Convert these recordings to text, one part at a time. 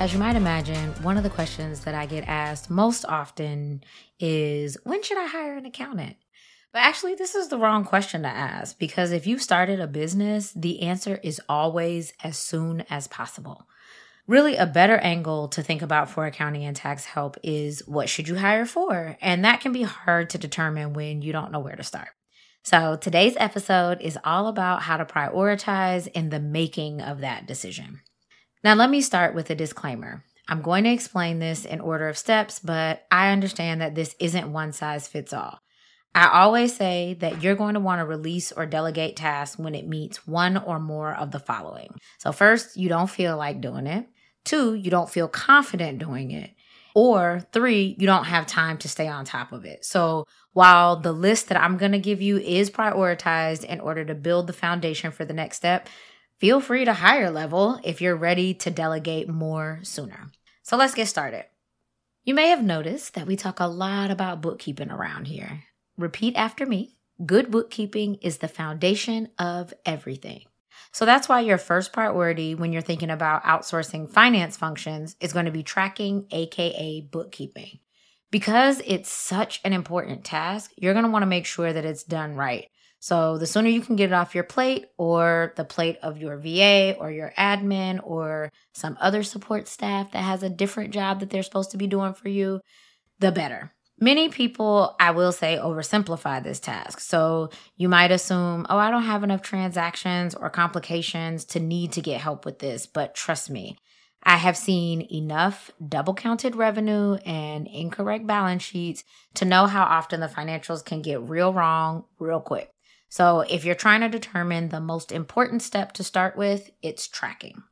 As you might imagine, one of the questions that I get asked most often is when should I hire an accountant? But actually, this is the wrong question to ask because if you started a business, the answer is always as soon as possible. Really, a better angle to think about for accounting and tax help is what should you hire for? And that can be hard to determine when you don't know where to start. So, today's episode is all about how to prioritize in the making of that decision. Now, let me start with a disclaimer. I'm going to explain this in order of steps, but I understand that this isn't one size fits all. I always say that you're going to want to release or delegate tasks when it meets one or more of the following. So, first, you don't feel like doing it. Two, you don't feel confident doing it. Or three, you don't have time to stay on top of it. So, while the list that I'm going to give you is prioritized in order to build the foundation for the next step, feel free to higher level if you're ready to delegate more sooner. So let's get started. You may have noticed that we talk a lot about bookkeeping around here. Repeat after me. Good bookkeeping is the foundation of everything. So that's why your first priority when you're thinking about outsourcing finance functions is going to be tracking, AKA bookkeeping. Because it's such an important task, you're going to want to make sure that it's done right. So the sooner you can get it off your plate or the plate of your VA or your admin or some other support staff that has a different job that they're supposed to be doing for you, the better. Many people, I will say, oversimplify this task. So you might assume, oh, I don't have enough transactions or complications to need to get help with this. But trust me, I have seen enough double counted revenue and incorrect balance sheets to know how often the financials can get real wrong real quick. So if you're trying to determine the most important step to start with, it's tracking.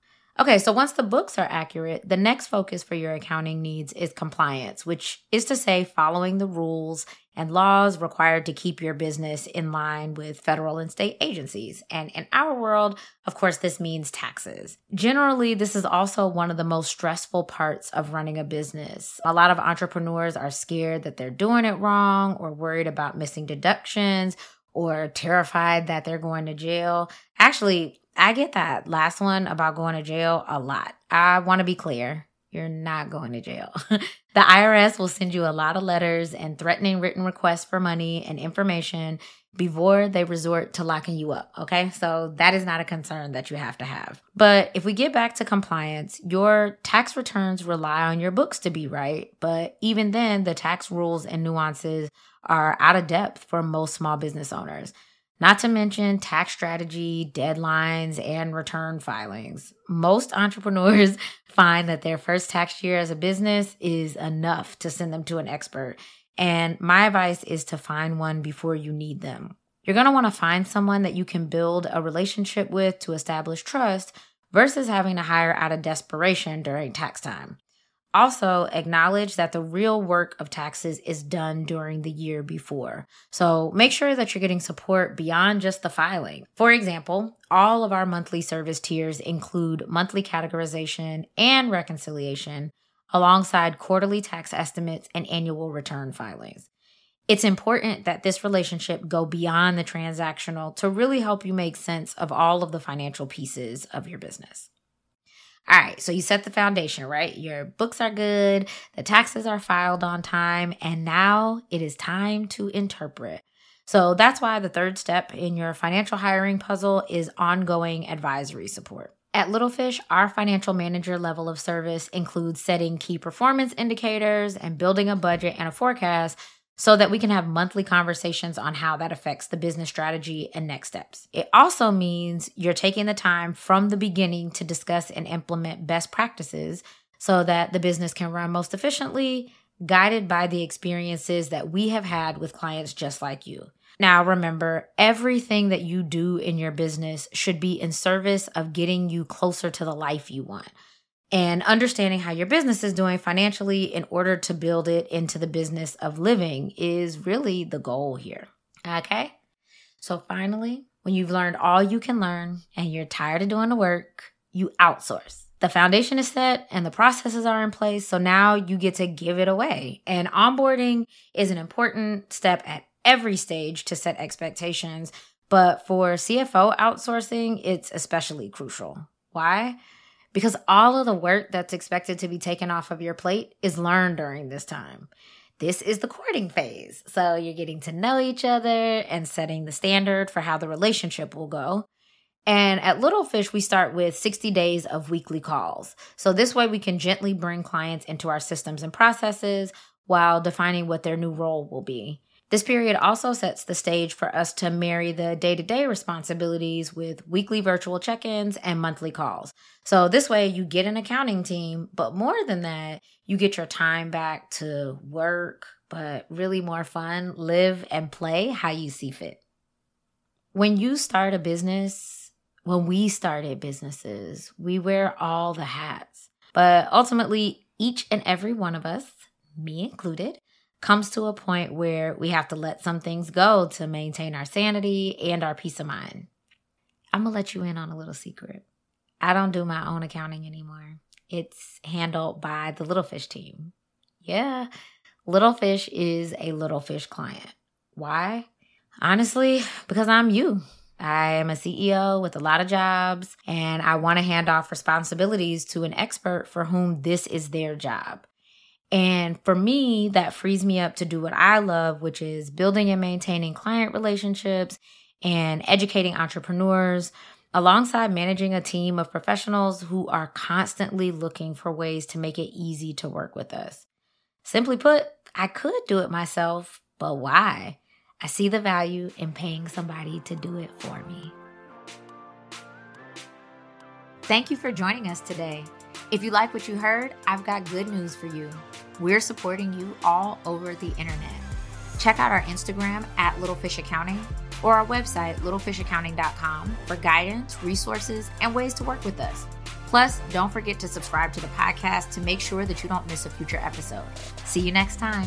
Okay, so once the books are accurate, the next focus for your accounting needs is compliance, which is to say, following the rules and laws required to keep your business in line with federal and state agencies. And in our world, of course, this means taxes. Generally, this is also one of the most stressful parts of running a business. A lot of entrepreneurs are scared that they're doing it wrong or worried about missing deductions or terrified that they're going to jail. Actually, I get that last one about going to jail a lot. I want to be clear. You're not going to jail. the IRS will send you a lot of letters and threatening written requests for money and information before they resort to locking you up. Okay. So that is not a concern that you have to have. But if we get back to compliance, your tax returns rely on your books to be right. But even then, the tax rules and nuances are out of depth for most small business owners. Not to mention tax strategy, deadlines, and return filings. Most entrepreneurs find that their first tax year as a business is enough to send them to an expert. And my advice is to find one before you need them. You're want to find someone that you can build a relationship with to establish trust versus having to hire out of desperation during tax time. Also, acknowledge that the real work of taxes is done during the year before. So make sure that you're getting support beyond just the filing. For example, all of our monthly service tiers include monthly categorization and reconciliation alongside quarterly tax estimates and annual return filings. It's important that this relationship go beyond the transactional to really help you make sense of all of the financial pieces of your business. All right, so you set the foundation, right? Your books are good, the taxes are filed on time, and now it is time to interpret. So that's why the third step in your financial hiring puzzle is ongoing advisory support. At Littlefish, our financial manager level of service includes setting key performance indicators and building a budget and a forecast so that we can have monthly conversations on how that affects the business strategy and next steps. It also means you're taking the time from the beginning to discuss and implement best practices so that the business can run most efficiently, guided by the experiences that we have had with clients just like you. Now, remember, everything that you do in your business should be in service of getting you closer to the life you want. And understanding how your business is doing financially in order to build it into the business of living is really the goal here. Okay? So finally, when you've learned all you can learn and you're tired of doing the work, you outsource. The foundation is set and the processes are in place. So now you get to give it away. And onboarding is an important step at every stage to set expectations. But for CFO outsourcing, it's especially crucial. Why? Because all of the work that's expected to be taken off of your plate is learned during this time. This is the courting phase. So you're getting to know each other and setting the standard for how the relationship will go. And at Little Fish, we start with 60 days of weekly calls. So this way we can gently bring clients into our systems and processes while defining what their new role will be. This period also sets the stage for us to marry the day to day responsibilities with weekly virtual check ins and monthly calls. So, this way, you get an accounting team, but more than that, you get your time back to work, but really more fun, live and play how you see fit. When you start a business, when we started businesses, we wear all the hats, but ultimately, each and every one of us, me included, comes to a point where we have to let some things go to maintain our sanity and our peace of mind. I'm to let you in on a little secret. I don't do my own accounting anymore. It's handled by the Little Fish team. Yeah, Little Fish is a Little Fish client. Why? Honestly, because I'm you. I am a CEO with a lot of jobs, and I want to hand off responsibilities to an expert for whom this is their job. And for me, that frees me up to do what I love, which is building and maintaining client relationships and educating entrepreneurs alongside managing a team of professionals who are constantly looking for ways to make it easy to work with us. Simply put, I could do it myself, but why? I see the value in paying somebody to do it for me. Thank you for joining us today. If you like what you heard, I've got good news for you. We're supporting you all over the internet. Check out our Instagram at Littlefish Accounting or our website, littlefishaccounting.com, for guidance, resources, and ways to work with us. Plus, don't forget to subscribe to the podcast to make sure that you don't miss a future episode. See you next time.